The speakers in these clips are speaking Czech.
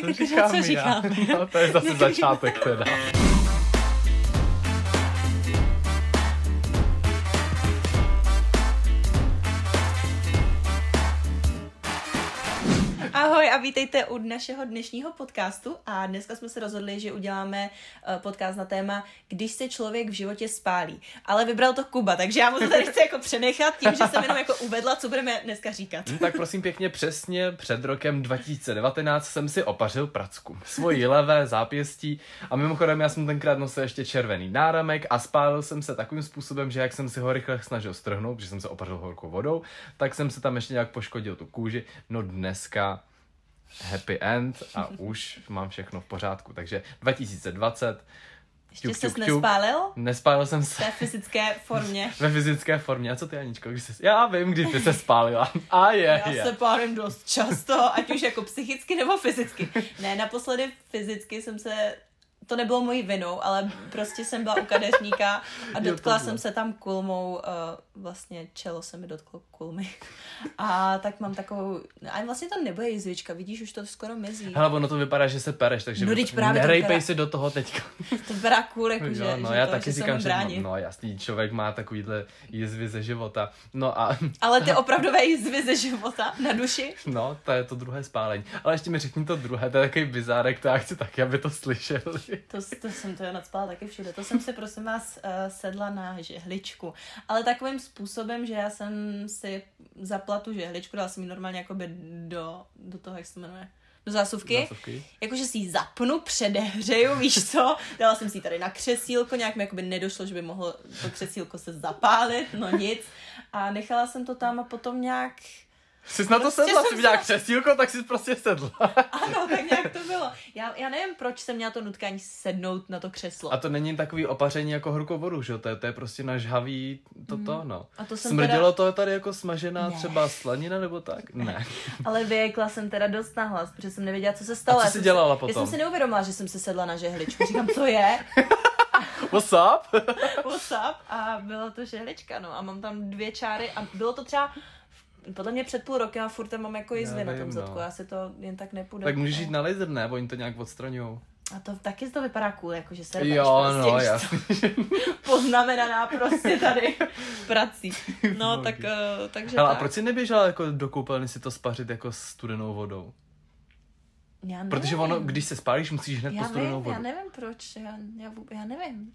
Tak Co jako, že říkám co říkáme? No, to je zase začátek teda. Vítejte u našeho dnešního podcastu a dneska jsme se rozhodli, že uděláme eh, podcast na téma, když se člověk v životě spálí. Ale vybral to Kuba, takže já mu to tady chci jako přenechat tím, že jsem jenom jako uvedla, co budeme dneska říkat. Hm, Tak prosím pěkně, přesně před rokem 2019 jsem si opařil pracku. Svoji levé zápěstí a mimochodem já jsem tenkrát nosil ještě červený náramek a spálil jsem se takovým způsobem, že jak jsem si ho rychle snažil strhnout, protože jsem se opařil horkou vodou, tak jsem se tam ještě nějak poškodil tu kůži. No dneska happy end a už mám všechno v pořádku. Takže 2020 Ještě ťuk, ses ťuk, ťuk. nespálil Nespálil jsem se té fyzické formě. ve fyzické formě. A co ty, Aničko? Když jsi... Já vím, kdy ty se spálila. A je, Já je. se pálím dost často, ať už jako psychicky nebo fyzicky. Ne, naposledy fyzicky jsem se to nebylo mojí vinou, ale prostě jsem byla u kadeřníka a Jo, dotkla tohle. jsem se tam kulmou, uh, vlastně čelo se mi dotklo kulmy. A tak mám takovou, a vlastně to nebude jizvička, vidíš, už to skoro mizí. Hele, ono to vypadá, že se pereš, takže No, právě nerejpej vypadá- si do toho teďka. To vypadá cool, jako, že, no, že já to, taky že se říkám, že bránit. no, jasný, člověk má takovýhle jizvy ze života. No a Ale ty opravdové jizvy ze života na duši, no, to je to druhé spálení. Ale ještě mi řekni to druhé, to je takový bizárek, to já chci taky, aby to slyšeli. To, to jsem to nadspala taky všude. To jsem si, prosím vás, uh, sedla na žehličku. Ale takovým způsobem, že já jsem si zapla tu žehličku, dala jsem ji normálně jakoby do, do toho, jak se to jmenuje, do zásuvky. Zásuvky? Jakože si ji zapnu, předehřeju, víš co? Dala jsem si ji tady na křesílko, nějak mi jakoby nedošlo, že by mohlo to křesílko se zapálit, no nic. A nechala jsem to tam a potom nějak Jsi na to Prostě sedla, jsem jsi měla křesílko, tak jsi prostě sedla. Ano, tak nějak to bylo. Já, já nevím, proč jsem měla to nutkání sednout na to křeslo. A to není takový opaření jako horkou vodu, že jo? To je, to je prostě na žhavý toto, no. Mm. A to jsem Smrdilo to tady jako smažená Ne. třeba slanina nebo tak? Ne. Ale vyjekla jsem teda dost nahlas, protože jsem nevěděla, co se stalo. A co Já jsi jsem dělala si, potom? Já jsem si neuvědomila, že jsem se sedla na žehličku. Říkám, co je? What's up? What's up? A byla to žehlička, no. A mám tam dvě čáry a bylo to třeba podle mě před půl rokem a furt tam mám jako jizvy na tom vím, zadku. no. Já si to jen tak nepůjdu. tak můžeš jít na laser, ne? Oni to nějak odstraňují. A to taky to vypadá cool, jako že se Jo, prostě, no, víš co? jasný. Poznamenaná prostě tady prací. No, tak, uh, takže Hele, a tak. proč jsi neběžela jako do koupelny si to spařit jako s studenou vodou? Já nevím. Protože ono, když se spálíš, musíš hned já po studenou vím, vodu. já nevím proč, já, já, já nevím.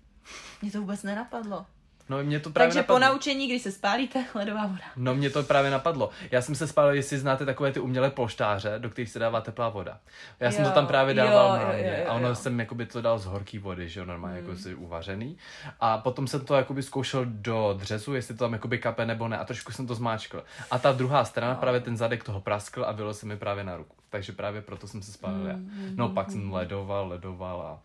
Mě to vůbec nenapadlo. No mě to právě Takže napadlo. po naučení, když se spálíte, ledová voda. No mě to právě napadlo. Já jsem se spálil, jestli znáte takové ty umělé polštáře, do kterých se dává teplá voda. Já jsem Jo, to tam právě jo, dával jo, normálně. jo, jo, a ono jo. jsem jakoby to dal z horké vody, že jo, normálně Hmm. jako si uvařený. A potom jsem to jakoby zkoušel do dřezu, jestli to tam jakoby kape nebo ne. A trošku jsem to zmáčkl. A ta druhá strana, právě ten zadek toho praskl a bylo se mi právě na ruku. Takže právě proto jsem se spálil já. Hmm, No pak jsem ledoval, ledoval a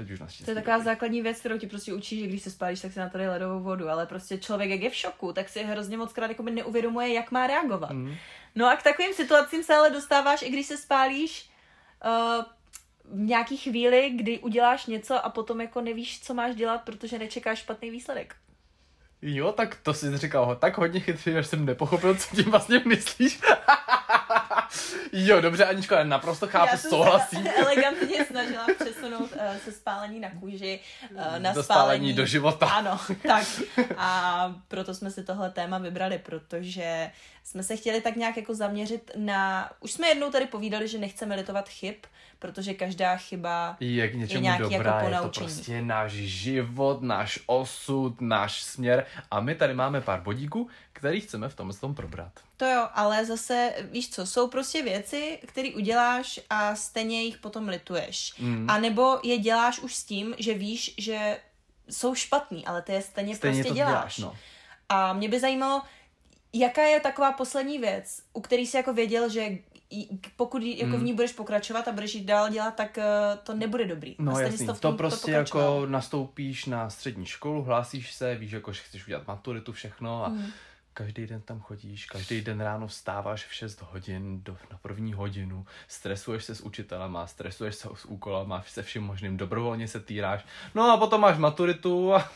teď už naštěstí. To je taková základní věc, kterou ti prostě učí, že když se spálíš, tak si na to dej ledovou vodu, ale prostě člověk, jak je v šoku, tak si hrozně moc krát jako neuvědomuje, jak má reagovat. Mm. No a k takovým situacím se ale dostáváš, i když se spálíš uh, v nějaký chvíli, kdy uděláš něco a potom jako nevíš, co máš dělat, protože nečekáš špatný výsledek. Jo, tak to jsi říkal ho tak hodně chytrý, že jsem nepochopil, co tím vlastně myslíš. jo, dobře, Aničko, já naprosto chápu, Já jsem souhlasím. se elegantně snažila přesunout uh, se spálení na kůži uh, na Do spálení spálení do života. Ano, tak. A proto jsme si tohle téma vybrali, protože jsme se chtěli tak nějak jako zaměřit na... Už jsme jednou tady povídali, že nechceme litovat chyb, protože každá chyba Je k něčemu nějaký dobrá, jako je to ponaučení. prostě náš život, náš osud, náš směr a my tady máme pár bodíků, který chceme v tomhle tom probrat. To jo, ale zase, víš co, jsou prostě věci, které uděláš a stejně jich potom lituješ. Mm. A nebo je děláš už s tím, že víš, že jsou špatný, ale ty je stejně, Stejně prostě to děláš. děláš, no. A mě by zajímalo, jaká je taková poslední věc, u který jsi jako věděl, že pokud jako v ní budeš pokračovat a budeš jít dál dělat, tak uh, to nebude dobrý. a No stejně jasný, jsi to, to prostě pokračoval. jako nastoupíš na střední školu, hlásíš se, víš jako, že chceš udělat maturitu, všechno a Mm. každý den tam chodíš, každý den ráno vstáváš v 6 hodin do, na první hodinu, stresuješ se s učitelema, stresuješ se s úkolama, se vším možným, dobrovolně se týráš, no a potom máš maturitu a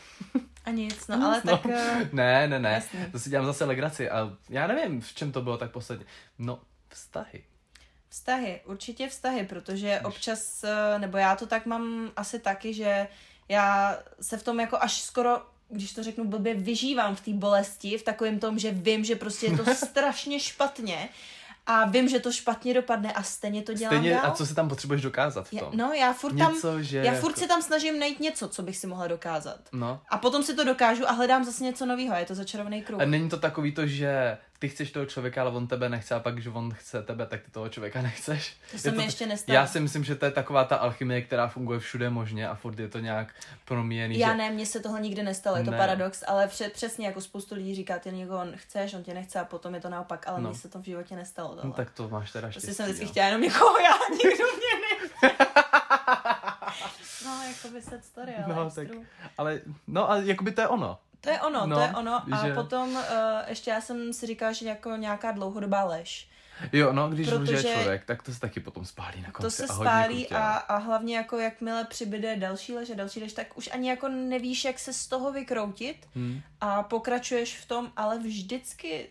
A nic, no ale tak... Uh, ne, ne, ne, Jasně. to si dělám zase legraci a já nevím, v čem to bylo tak posledně. No, vztahy. Vztahy, určitě vztahy, protože občas, eh, nebo já to tak mám asi taky, že já se v tom jako až skoro když to řeknu blbě, vyžívám v té bolesti, v takovém tom, že vím, že prostě je to strašně špatně a vím, že to špatně dopadne a stejně to dělám Stejně, dál. a co si tam potřebuješ dokázat v Já, tom? no, já furt tam, Něco, že já furt jako- si tam snažím najít něco, co bych si mohla dokázat. No. A potom si to dokážu a hledám zase něco nového. Je to začarovaný kruh. A není to takový to, že ty chceš toho člověka, ale on tebe nechce a pak, že on chce tebe, tak ty toho člověka nechceš. To se Je mi ještě nestalo. Já si myslím, že to je taková ta alchymie, která funguje všude možně a furt je to nějak promíjený. Já že... ne, mně se tohle nikdy nestalo, je to Ne. paradox, ale pře- přesně jako spoustu lidí říká, ty někoho chceš, on tě nechce a potom je to naopak, ale No. mně se to v životě nestalo. No, Tohle. tak to máš teda prostě štěstí. jsem vždycky no. chtěla jenom někoho, já nikdo mě nechce. no, jako by sad story, ale No, tak-. Ale, no a jakoby to je ono. To je ono, No, to je ono. A že- potom uh, ještě já jsem si říkala, že jako nějaká dlouhodobá lež. Jo, no, když Protože- lže člověk, tak to se taky potom spálí na konci. To se a spálí a, a hlavně jako jakmile přibyde další lež a další lež, tak už ani jako nevíš, jak se z toho vykroutit Hmm. a pokračuješ v tom, ale vždycky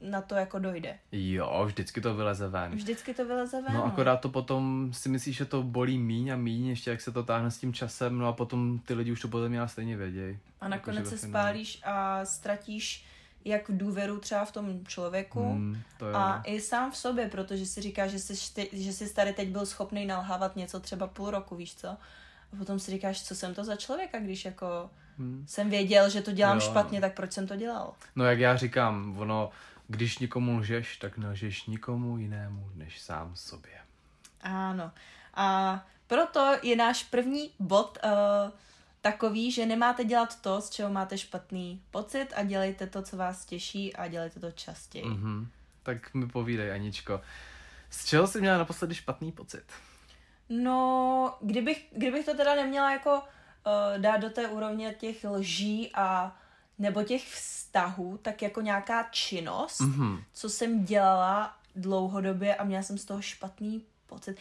na to jako dojde. Jo, vždycky to vyleze ven. Vždycky to vyleze ven. No akorát to potom si myslíš, že to bolí míň a míň, ještě jak se to táhne s tím časem, no a potom ty lidi už to podle mě stejně vědějí. A nakonec Jakože se spálíš a ztratíš jak důvěru třeba v tom člověku Hmm, to a i sám v sobě, protože si říkáš, že jsi, ty, že jsi tady teď byl schopný nalhávat něco třeba půl roku, víš co? A potom si říkáš, co jsem to za člověka, když jako Hmm. jsem věděl, že to dělám Jo, špatně, no. tak proč jsem to dělal? No jak já říkám, ono, když nikomu lžeš, tak nelžeš nikomu jinému než sám sobě. Ano. A proto je náš první bod uh, takový, že nemáte dělat to, z čeho máte špatný pocit a dělejte to, co vás těší a dělejte to častěji. Mm. Mhm. Tak mi povídej, Aničko. Z čeho jsi měla naposledy špatný pocit? No, kdybych, kdybych to teda neměla jako uh, dát do té úrovně těch lží a nebo těch vztahů, tak jako nějaká činnost, Mhm. co jsem dělala dlouhodobě a měla jsem z toho špatný pocit.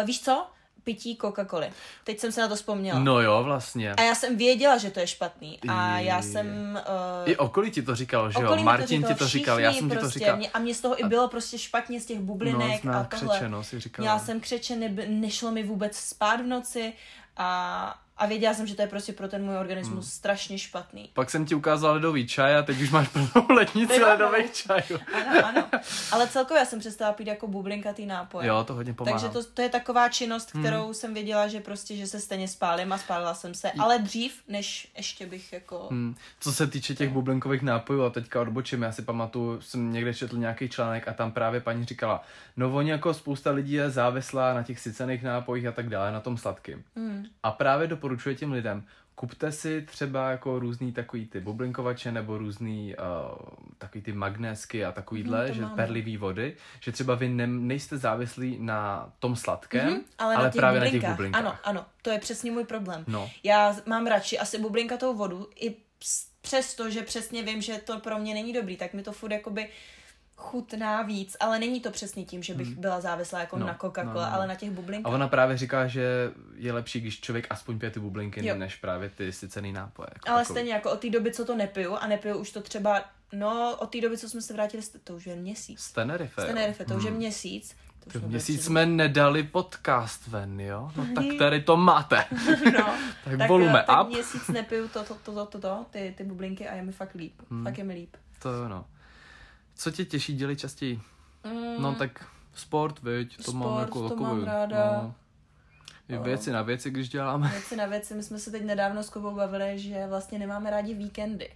Uh, víš co? Pití Coca-Coly. Teď jsem se na to vzpomněla. No jo, vlastně. A já jsem věděla, že to je špatný. A já jsem... Uh, I okolí ti to říkal, že jo? Martin říkal, ti to říkal, já jsem ti to prostě, říkal. Mě, a mě z toho i bylo prostě špatně z těch bublinek no, a tohle. křečeno si říkala. Měla jsem křeče, nebe, nešlo mi vůbec spát v noci a, a věděla jsem, že to je prostě pro ten můj organismus Hmm. strašně špatný. Pak jsem ti ukázal ledový čaj a teď už máš plnou lednici ano. ledových čajů. Ano, ano. Ale celkově já jsem přestala pít jako bublinkatý nápoj. Jo, to hodně pomáhá. Takže to, to je taková činnost, Hmm. kterou jsem věděla, že prostě, že se stejně spálím a spálila jsem se. Ale dřív, než ještě bych jako... Hmm. Co se týče těch bublinkových nápojů, a teďka odbočím, já si pamatuju, jsem někde četl nějaký článek a tam právě paní říkala, no oni jako spousta lidí je závislá na těch sycených nápojích a tak dále, na tom sladkým. Hmm. A právě doporučuje těm lidem, kupte si třeba jako různý takový ty bublinkovače nebo různý uh, takový ty magnésky a takovýhle, to že máme. perlivý vody, že třeba vy ne, nejste závislí na tom sladkém, Mhm, ale, na těch právě na těch bublinkách. bublinkách. Ano, ano, to je přesně můj problém. No. Já mám radši asi bublinkatou vodu, i přesto, že přesně vím, že to pro mě není dobrý, tak mi to furt jakoby chutná víc, ale není to přesně tím, že bych byla závislá jako No, na Coca-Cola, no, no, no. ale na těch A bublinkách. ona právě říká, že je lepší, když člověk aspoň pije ty bublinky, Jo. než právě ty sycený nápoje. Jako Ale takový. stejně jako od té doby, co to nepiju, a nepiju už to třeba, no od té doby, co jsme se vrátili, to už je měsíc. Z Tenerife. Z. Tenerife, to už je Hmm. měsíc. To Měsíc tři jsme nedali podcast ven, jo? No tak tady to máte. No, Tak volume tak up. měsíc nepiju to, to, to, to, to, to ty, ty bublinky a je mi fakt líp. Hmm. Fakt je mi líp. To jo, no. Co tě těší, dělej častěji? Mm, No tak sport, viď, to mám Sport, jako to takový, mám ráda. No. I No. věci na věci, když děláme. Věci na věci, my jsme se teď nedávno s Kubou bavili, že vlastně nemáme rádi víkendy,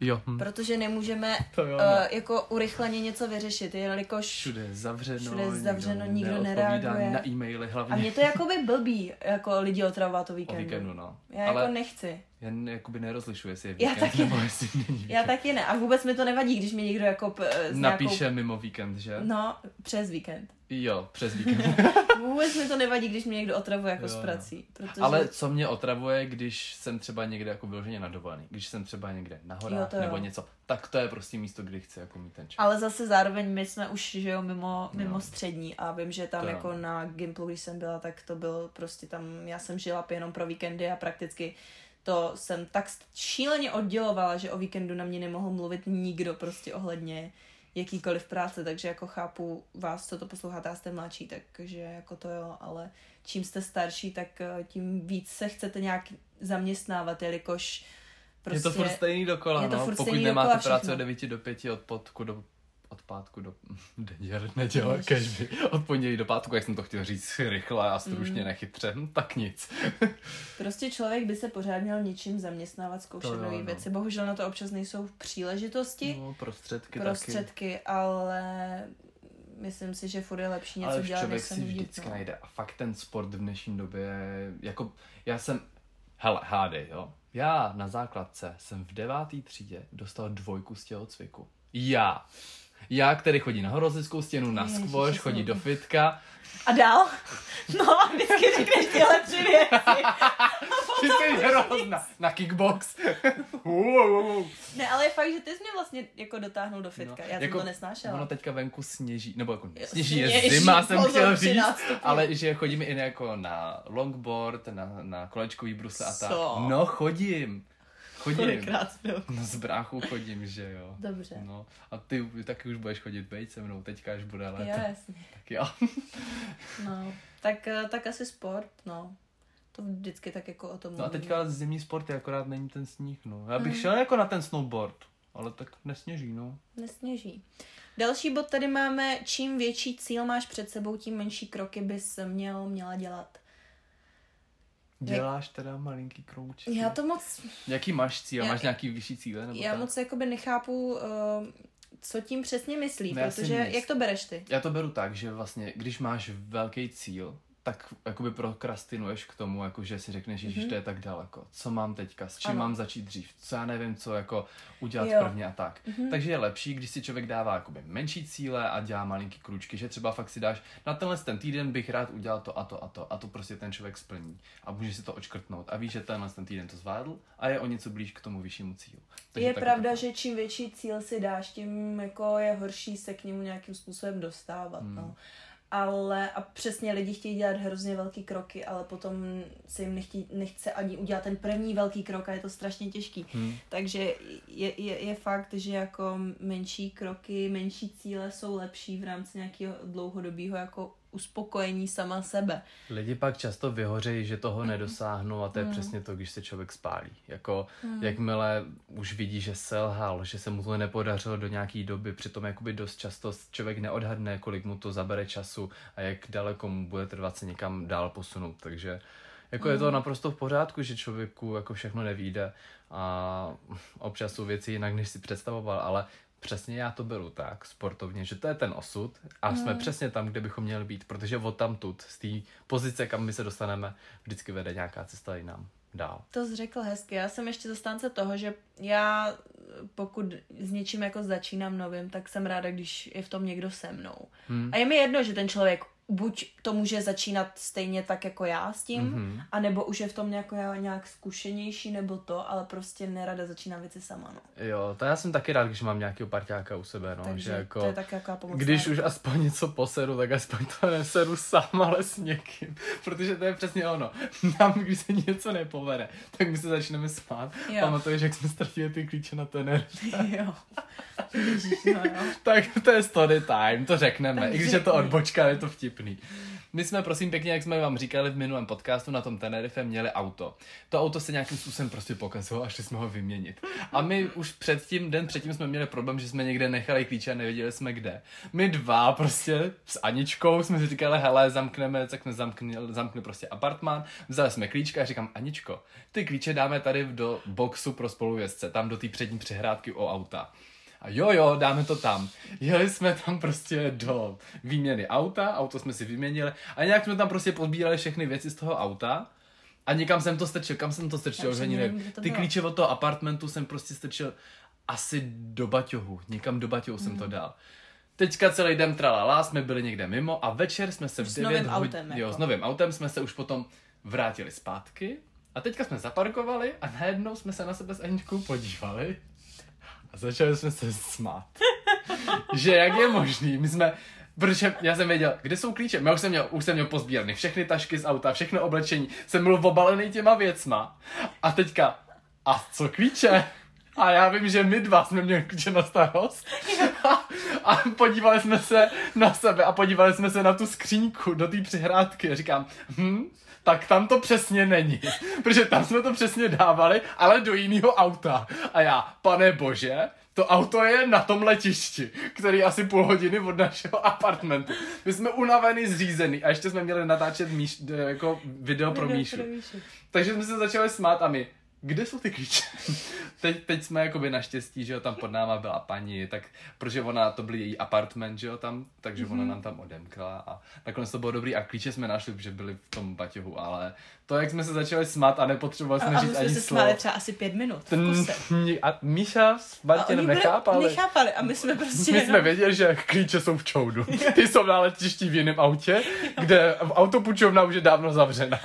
Jo, hm. protože nemůžeme jo, uh, no. jako urychleně něco vyřešit, jelikož Všude je zavřeno, Všude je zavřeno, nikdo neodpovídá nereaguje. na e-maily hlavně. a mě to jakoby blbí, jako lidi otravovat o O víkendu. víkendu, no. Já Ale jako nechci. Jen jakoby nerozlišuji, jestli je Já víkend taky nebo ne. jestli není. Já taky ne. A vůbec mi to nevadí, když mi někdo jako p- s Napíše nějakou... mimo víkend, že? No, přes víkend. Jo, přes víkend. Vůbec mi to nevadí, když mě někdo otravuje jako Jo, s no. prací. Protože... Ale co mě otravuje, když jsem třeba někde jako vyloženě na dovolený, když jsem třeba někde na horách Jo, jo. nebo něco, tak to je prostě místo, kde chci jako mít ten čas. Ale zase zároveň my jsme už, že jo, mimo, mimo No. střední a vím, že tam To jo. jako na Gimplu, když jsem byla, tak to bylo prostě tam, já jsem žila jenom pro víkendy a prakticky to jsem tak šíleně oddělovala, že o víkendu na mě nemohl mluvit nikdo prostě ohledně jakýkoliv práce, takže jako chápu vás, co to posloucháte, a jste mladší, takže jako to jo, ale čím jste starší, tak eh, tím víc se chcete nějak zaměstnávat, jelikož Prostě je to furt stejný dokola, je to no. furt Pokud nemáte dokola práci od 9 do 5, od potku do pátku do neděle, neděle, kežby, od pondělí do pátku, jak jsem to chtěl říct rychle a stručně, Mm. nechytře, hm, tak nic. Prostě člověk by se pořád měl něčím zaměstnávat, zkoušet nové no. věci. Bohužel na to občas nejsou příležitosti, No, prostředky, prostředky, ale myslím si, že furt je lepší taky. něco Ale dělat, člověk než si vždycky no. najde. A fakt ten sport v dnešní době, jako já jsem, hele, hádej, jo. Já na základce jsem v devátý třídě dostal dvojku z tělocviku. Já. Já, který chodí na horolezeckou stěnu, na Ježiši, squash, jsem- chodí do fitka, A dál? No, a vždycky řekneš tyhle tři věci. Ty jsi hrozná. Na kickbox. Ne, ale je fakt, že ty jsi mě vlastně jako dotáhnul do fitka. Já jsem jako, to nesnášela. Ono teďka venku sněží, nebo jako sněží je sněží, zima, jsem chtěl říct, 13 stupňů. ale že chodíme i jako na longboard, na, na kolečkový brusle a tak. No chodím. Chodím. Kolikrát byl? No z bráchů chodím, že jo. Dobře. No a ty taky už budeš chodit bejt se mnou, teďka až bude léto. Jo, jasně. Tak jo. No, tak, eh, tak asi sport, no. To vždycky tak jako o tom No a teďka zimní sport je akorát není ten sníh, no. Já bych Mhm. šel jako na ten snowboard, ale tak nesněží, no. Nesněží. Další bod tady máme, čím větší cíl máš před sebou, tím menší kroky bys měl, měla dělat. Děláš teda malinký krouček. Já to moc, Jaký máš cíl? Já- Máš nějaký vyšší cíle? Nebo já tak? moc jakoby nechápu, uh, co tím přesně myslí, No, protože, jak to bereš ty? Já to beru tak, že vlastně, když máš velký cíl, tak jakoby prokrastinuješ k tomu, jako že si řekneš, že Mhm. to je tak daleko. Co mám teďka? S čím Ano. mám začít dřív? Co já nevím, co jako udělat Jo. prvně a tak. Mhm. Takže je lepší, když si člověk dává jakoby menší cíle a dělá malinký kručky, že třeba fakt si dáš, na tenhle ten týden bych rád udělal to a to a to a to prostě ten člověk splní. A může si to očkrtnout a ví, že tenhle ten týden to zvládl a je o něco blíž k tomu vyššímu cílu. Takže je pravda, to- že čím větší cíl si dáš, tím jako je horší se k němu nějakým způsobem dostávat, Hmm. no. Ale a přesně lidi chtějí dělat hrozně velký kroky, ale potom se jim nechtí, nechce ani udělat ten první velký krok a je to strašně těžký. Hmm. Takže je, je, je fakt, že jako menší kroky, menší cíle jsou lepší v rámci nějakého dlouhodobého jako uspokojení sama sebe. Lidi pak často vyhořejí, že toho nedosáhnou a to je Mm. přesně to, když se člověk spálí. Jako Mm. jakmile už vidí, že selhal, že se mu to nepodařilo do nějaký doby, přitom jakoby dost často člověk neodhadne, kolik mu to zabere času a jak daleko mu bude trvat se někam dál posunout. Takže jako je to Mm. naprosto v pořádku, že člověku jako všechno nevíde a občas jsou věci jinak, než si představoval, ale přesně já to beru tak sportovně, že to je ten osud a jsme Mm. přesně tam, kde bychom měli být, protože od tamtud, z té pozice, kam my se dostaneme, vždycky vede nějaká cesta jinam dál. To jsi řekl hezky. Já jsem ještě zastánce toho, že já pokud s něčím jako začínám novým, tak jsem ráda, když je v tom někdo se mnou. Hmm. A je mi jedno, že ten člověk buď to může začínat stejně tak jako já s tím, Mhm. a nebo už je v tom nějak, nějak zkušenější nebo to, ale prostě nerada začínám věci sama, no. Jo, to já jsem taky rád, když mám nějakého parťáka u sebe, no, Takže že jako... to je tak jaká pomocná Když už aspoň něco poseru, tak aspoň to neseru sám, ale s někým. Protože to je přesně ono. Nám, když se něco nepovede, tak my se začneme smát. Jo. Pamatuješ, jak jsme ztratili ty klíče na tener? jo. Ježíš, no jo. tak to je story time, to řekneme. I když je to odbočka, je to vtipný. My jsme, prosím pěkně, jak jsme vám říkali v minulém podcastu na tom Tenerife, měli auto. To auto se nějakým způsobem prostě pokazilo a šli jsme ho vyměnit. A my už předtím, den předtím jsme měli problém, že jsme někde nechali klíče a nevěděli jsme kde. My dva prostě s Aničkou jsme si říkali, hele, zamkneme, tak jsme zamkli, zamkli prostě apartmán, vzali jsme klíčka a říkám, Aničko, ty klíče dáme tady do boxu pro spolujezdce, tam do té přední přehrádky o auta. A jo, jo, dáme to tam. Jeli jsme tam prostě do výměny auta, auto jsme si vyměnili a nějak jsme tam prostě pozbírali všechny věci z toho auta a někam jsem to strčil, kam jsem to strčil, už že nevím, Ty bylo. klíče od toho apartmentu jsem prostě strčil asi do baťohu, někam do baťohu jsem Hmm. to dal. Teďka celý den tralala, jsme byli někde mimo a večer jsme se v S 9 novým hodin, autem, jo, jako. s novým autem jsme se už potom vrátili zpátky a teďka jsme zaparkovali a najednou jsme se na sebe s Aničkou podívali a začali jsme se smát. že jak je možný, my jsme, protože já jsem věděl, kde jsou klíče, já už jsem měl, už jsem měl pozbíraný všechny tašky z auta, všechno oblečení, jsem byl obalený těma věcma a teďka, a co klíče? A já vím, že my dva jsme měli klíče na starost. A podívali jsme se na sebe a podívali jsme se na tu skříňku do té přihrádky. A říkám, hm, tak tam to přesně není. Protože tam jsme to přesně dávali, ale do jiného auta. A já, pane bože, to auto je na tom letišti, který je asi půl hodiny od našeho apartmentu. My jsme unavený, zřízený a ještě jsme měli natáčet míš, jako video pro Míšu. Takže jsme se začali smát a my, kde jsou ty klíče? teď, teď jsme jakoby naštěstí, že jo, tam pod náma byla paní, tak protože ona, to byl její apartment, že jo, tam, takže mm-hmm. ona nám tam odemkla a nakonec to bylo dobrý a klíče jsme našli, protože byli v tom baťohu, ale to, jak jsme se začali smát a nepotřebovali jsme a, říct a ani jsme se slovo. smáli třeba asi pět minut. Ten, a Míša s Martinem nechápali. Nechápali a my jsme prostě My jenom... jsme věděli, že klíče jsou v čoudu. Ty jsou na letišti v jiném autě, kde autopučovna už je dávno zavřená.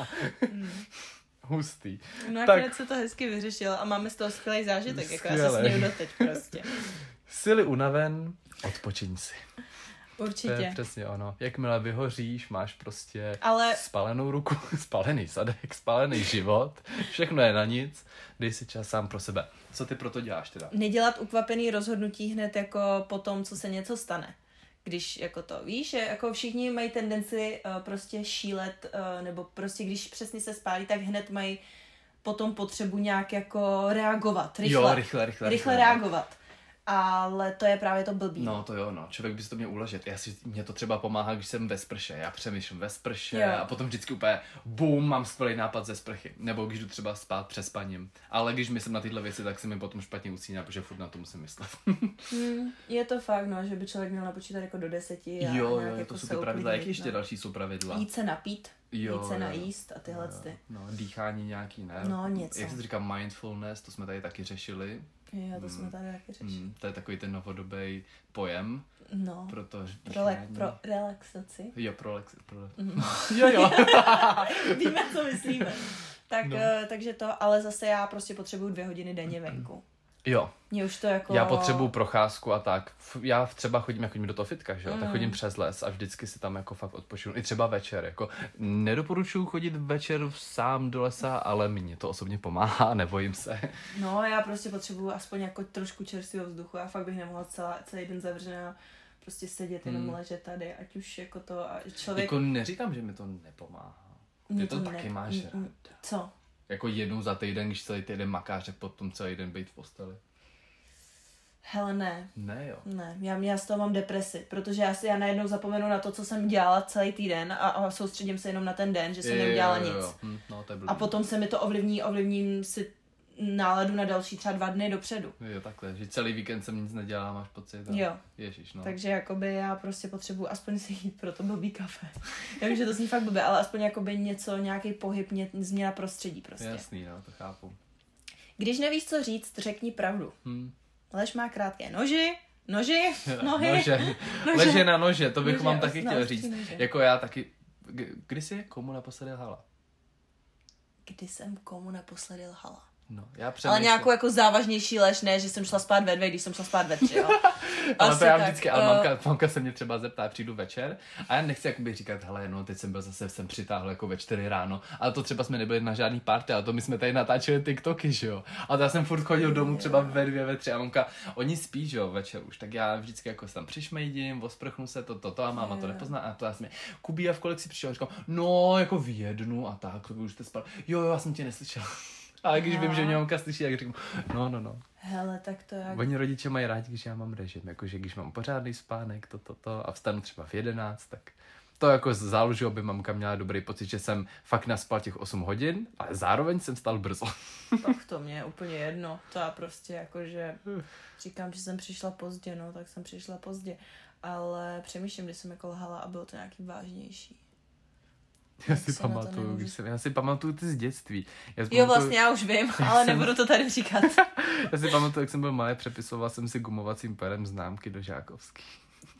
Hustý. No nakonec se to hezky vyřešilo a máme z toho skvělý zážitek, jako já se Skvělej. směju doteď prostě. Sily unaven, odpočiň si. To je Určitě. přesně ono. Jakmile vyhoříš, máš prostě Ale spalenou ruku, spalený zadek, spalený život, všechno je na nic, dej si čas sám pro sebe. Co ty proto děláš teda? nedělat ukvapený rozhodnutí hned jako po tom, co se něco stane. Když jako to víš, že jako všichni mají tendenci uh, prostě šílet, uh, nebo prostě když přesně se spálí, tak hned mají potom potřebu nějak jako reagovat, rychle. Jo, rychle, rychle. rychle reagovat. Ale to je právě to blbý. No to jo, no. Člověk by si to měl uložit. Já si, mě to třeba pomáhá, když jsem ve sprše. Já přemýšlím ve sprše Jo. a potom vždycky úplně boom, mám skvělý nápad ze sprchy. Nebo když jdu třeba spát přes spaním. Ale když myslím na tyhle věci, tak se mi potom špatně usíná, protože furt na to musím myslet. Hmm, je to fakt, no, že by člověk měl napočítat jako do deseti. A jo, jo, jako to jsou ty pravidla. uklidnit, Jaký ještě no. další jsou pravidla? Jít se napít, Jo, se jo, jo. najíst a tyhle ty. No, dýchání nějaký, ne? No, něco. Jak se říká mindfulness, to jsme tady taky řešili. Jo, to jsme tady taky řešili. Mm, to je takový ten novodobý pojem, No, protože... pro, le- pro relaxaci. Jo, pro, lex, pro... Mhm. jo, jo. Víme, co myslíme. Tak, No. no. takže to, ale zase já prostě potřebuju dvě hodiny denně venku. Jo, Mně už to jako... Já potřebuju procházku a tak. Já třeba chodím, jak chodím do toho fitka, že jo? Tak Mm. chodím přes les a vždycky si tam jako fakt odpočinu. I třeba večer. Jako nedoporučuju chodit večer sám do lesa, ale mně to osobně pomáhá, nebojím se. No, já prostě potřebuju aspoň jako trošku čerstvého vzduchu. Já fakt bych nemohla celá, celý den zavřená prostě sedět, jenom Hmm. ležet tady, ať už jako to, a člověk... Jako neříkám, že mi to nepomáhá. Mně Ty to taky máš m- rád. m- Co? Jako jednou za týden, když celý týden makáš, a potom celý den být v posteli. Hele, ne. Ne, jo. Ne, já, já z toho mám depresi, protože já si já najednou zapomenu na to, co jsem dělala celý týden a, a soustředím se jenom na ten den, že jsem Jo, neudělala jo, nic. jo. Hm, no, to je blbý. A potom se mi to ovlivní, ovlivním si náladu na další třeba dva dny dopředu. Jo, takhle, že celý víkend jsem nic nedělal, máš pocit. a- Jo. Ježíš, no. Takže jakoby já prostě potřebuji aspoň si jít pro to blbý kafe. Já vím, že to zní fakt blbě, ale aspoň jakoby něco, nějaký pohyb, ně, změna prostředí prostě. Jasný, no, to chápu. Když nevíš, co říct, řekni pravdu. Hm. Lež má krátké noži, noži, nohy. Nože. Nože. Leže na nože, to bych Nože, vám taky chtěl říct. nože. Jako já taky, kdy jsi komu naposledy lhala? Kdy jsem komu naposledy lhala? No, já přemýšlím. Ale nějakou jako závažnější lež, ne, že jsem šla spát ve dvě, když jsem šla spát ve tři, jo. ale to já tak, vždycky, ale mamka, mamka se mě třeba zeptá, přijdu večer a já nechci jakoby říkat, hele, no, teď jsem byl zase, jsem přitáhl jako ve čtyři ráno, ale to třeba jsme nebyli na žádný party, ale to my jsme tady natáčeli TikToky, že jo. A to já jsem furt chodil domů třeba ve dvě, ve tři a mamka, oni spí, že jo, večer už, tak já vždycky jako tam přišmejdím, osprchnu se, to, to, to a máma to nepozná a to já jsem mě, Kubí, a v kolik si přišel? A říkám, no, jako v jednu a tak, to už jste spal. Jo, jo, já jsem tě neslyšel. Ale když vím, že mě mamka slyší, tak říkám, no, no, no. Hele, tak to jak... Oni rodiče mají rádi, když já mám režim, jakože když mám pořádný spánek, to, to, to a vstanu třeba v 11, tak to jako záleží, aby mamka měla dobrý pocit, že jsem fakt naspal těch 8 hodin, ale zároveň jsem stal brzo. Tak to mě je úplně jedno. To já prostě jakože říkám, že jsem přišla pozdě, no, tak jsem přišla pozdě. Ale přemýšlím, když jsem jako lhala a bylo to nějaký vážnější. Já si pamatuju, když jsem, já si pamatuju ty z dětství. Já si Jo, pamatuju, vlastně já už vím, ale nebudu to tady říkat. já si pamatuju, jak jsem byl malý, přepisoval jsem si gumovacím perem známky do žákovský.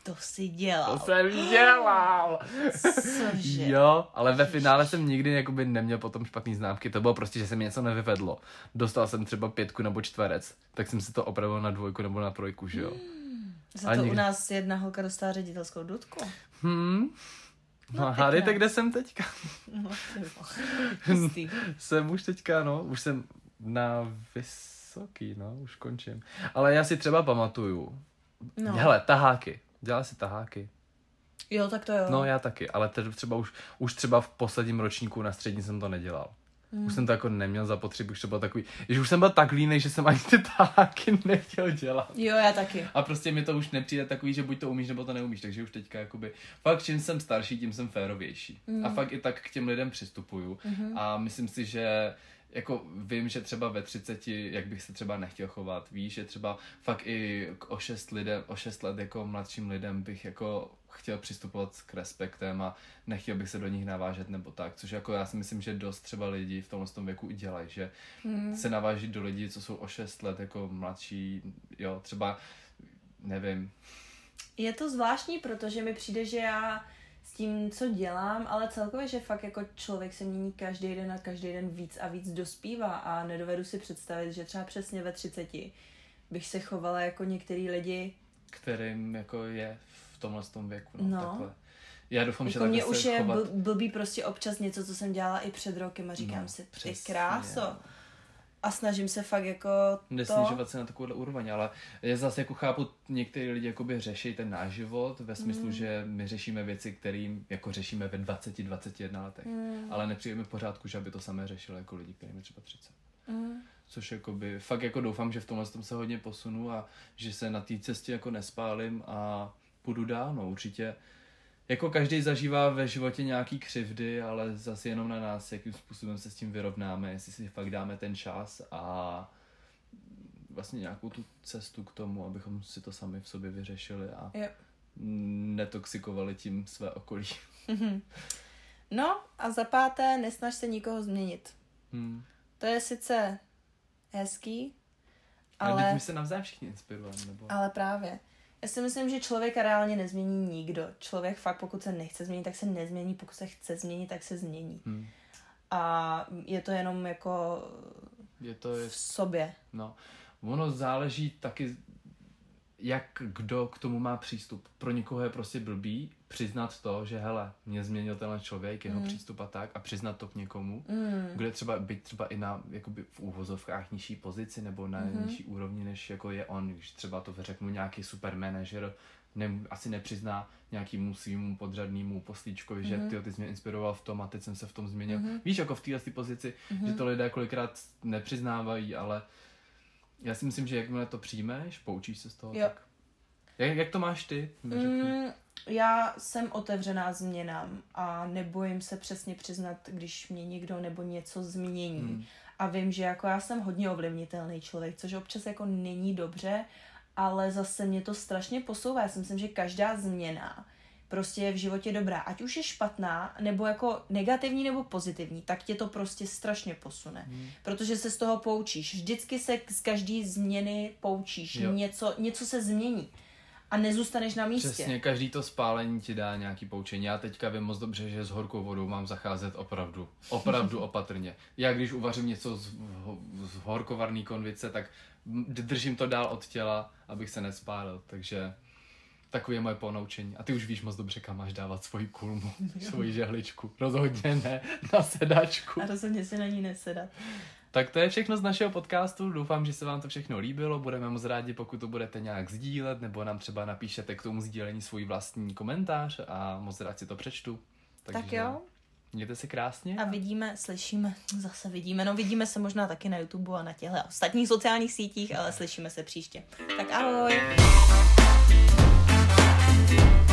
To si dělal. To jsem dělal! Cože? Jo, ale ve finále jsem nikdy jakoby neměl potom špatný známky. To bylo prostě, že se mi něco nevyvedlo. Dostal jsem třeba pětku nebo čtverec, tak jsem si to opravil na dvojku nebo na trojku, že jo. Za Ale to nikdy- u nás jedna holka dostala ředitelskou dudku. Hmm. No, No, no hádejte, kde jsem teďka. No, jsem už teďka, no, už jsem na vysoký, no, už končím. Ale já si třeba pamatuju. No. Hele, taháky. Dělá si taháky. Jo, tak to jo. No já taky, ale třeba už, už třeba v posledním ročníku na střední jsem to nedělal. Hmm. Už jsem to jako neměl zapotřebí, už to bylo takový, že už jsem byl tak línej, že jsem ani ty taháky nechtěl dělat. Jo, já taky. A prostě mi to už nepřijde takový, že buď to umíš, nebo to neumíš, takže už teďka jakoby, fakt čím jsem starší, tím jsem férovější. Mm. A fakt i tak k těm lidem přistupuju. Mm-hmm. A myslím si, že jako vím, že třeba ve 30, jak bych se třeba nechtěl chovat, víš, že třeba fakt i o 6, lidem, o 6 let jako mladším lidem bych jako chtěl přistupovat k respektem a nechtěl bych se do nich navážet nebo tak, což jako já si myslím, že dost třeba lidí v tomhle tom věku i dělají, že hmm. se naváží do lidí, co jsou o 6 let jako mladší, jo, třeba nevím. Je to zvláštní, protože mi přijde, že já s tím, co dělám, ale celkově, že fakt jako člověk se mění každý den a každý den víc a víc dospívá a nedovedu si představit, že třeba přesně ve 30 bych se chovala jako některý lidi, kterým jako je v tomhle tom věku, no, no. takhle. Já doufám, jako že mě už je chovat... blbý prostě občas něco, co jsem dělala i před rokem a říkám no, si, ty kráso. A snažím se fakt jako Nesnižovat to... se na takovouhle úroveň, ale já zase jako chápu, některý lidi jakoby řeší ten náš život ve smyslu, mm. že my řešíme věci, kterým jako řešíme ve 20-21 letech, mm. ale nepřijeme v pořádku, že aby to samé řešili jako lidi, kterým je třeba 30. Mm. Což jakoby, fakt jako doufám, že v tomhle tom se hodně posunu a že se na té cestě jako nespálím a půjdu dál, no určitě jako každý zažívá ve životě nějaký křivdy, ale zase jenom na nás, jakým způsobem se s tím vyrovnáme, jestli si fakt dáme ten čas a vlastně nějakou tu cestu k tomu, abychom si to sami v sobě vyřešili a yep. netoxikovali tím své okolí. no a za páté, nesnaž se nikoho změnit. Hmm. To je sice hezký, ale... Ale my se navzájem všichni inspirujeme, nebo... Ale právě. Já si myslím, že člověka reálně nezmění nikdo. Člověk fakt, pokud se nechce změnit, tak se nezmění, pokud se chce změnit, tak se změní. Hmm. A je to jenom jako je to je... v sobě. No, ono záleží taky jak kdo k tomu má přístup. Pro někoho je prostě blbý přiznat to, že hele, mě změnil tenhle člověk, jeho mm. přístup a tak a přiznat to k někomu, mm. kde třeba být třeba i na jakoby v úvozovkách nižší pozici nebo na mm. nižší úrovni, než jako je on, když třeba to řeknu nějaký super manažer, ne, asi nepřizná nějakýmu svýmu podřadnému poslíčkovi, mm-hmm. že mhm. ty, ty jsi mě inspiroval v tom a teď jsem se v tom změnil. Mm-hmm. Víš, jako v této pozici, mm-hmm. že to lidé kolikrát nepřiznávají, ale já si myslím, že jakmile to přijmeš, poučíš se z toho, jo. tak... Jak, jak to máš ty? Mm, já jsem otevřená změnám a nebojím se přesně přiznat, když mě někdo nebo něco změní. Mm. A vím, že jako já jsem hodně ovlivnitelný člověk, což občas jako není dobře, ale zase mě to strašně posouvá. Já si myslím, že každá změna prostě je v životě dobrá. Ať už je špatná, nebo jako negativní, nebo pozitivní, tak tě to prostě strašně posune. Hmm. Protože se z toho poučíš. Vždycky se z každé změny poučíš. Něco, něco se změní. A nezůstaneš na místě. Přesně, každý to spálení ti dá nějaký poučení. Já teďka vím moc dobře, že s horkou vodou mám zacházet opravdu, opravdu opatrně. Já když uvařím něco z, z horkovarný konvice, tak držím to dál od těla, abych se nespálil. Takže Takové je moje ponaučení. A ty už víš moc dobře, kam máš dávat svoji kulmu, svoji žehličku. Rozhodně ne na sedačku. A rozhodně si na ní nesedat. Tak to je všechno z našeho podcastu. Doufám, že se vám to všechno líbilo. Budeme moc rádi, pokud to budete nějak sdílet, nebo nám třeba napíšete k tomu sdílení svůj vlastní komentář a moc rád si to přečtu. Takže tak jo. Mějte se krásně. A vidíme, slyšíme, zase vidíme, no vidíme se možná taky na YouTube a na těchto ostatních sociálních sítích, ale slyšíme se příště. Tak ahoj. you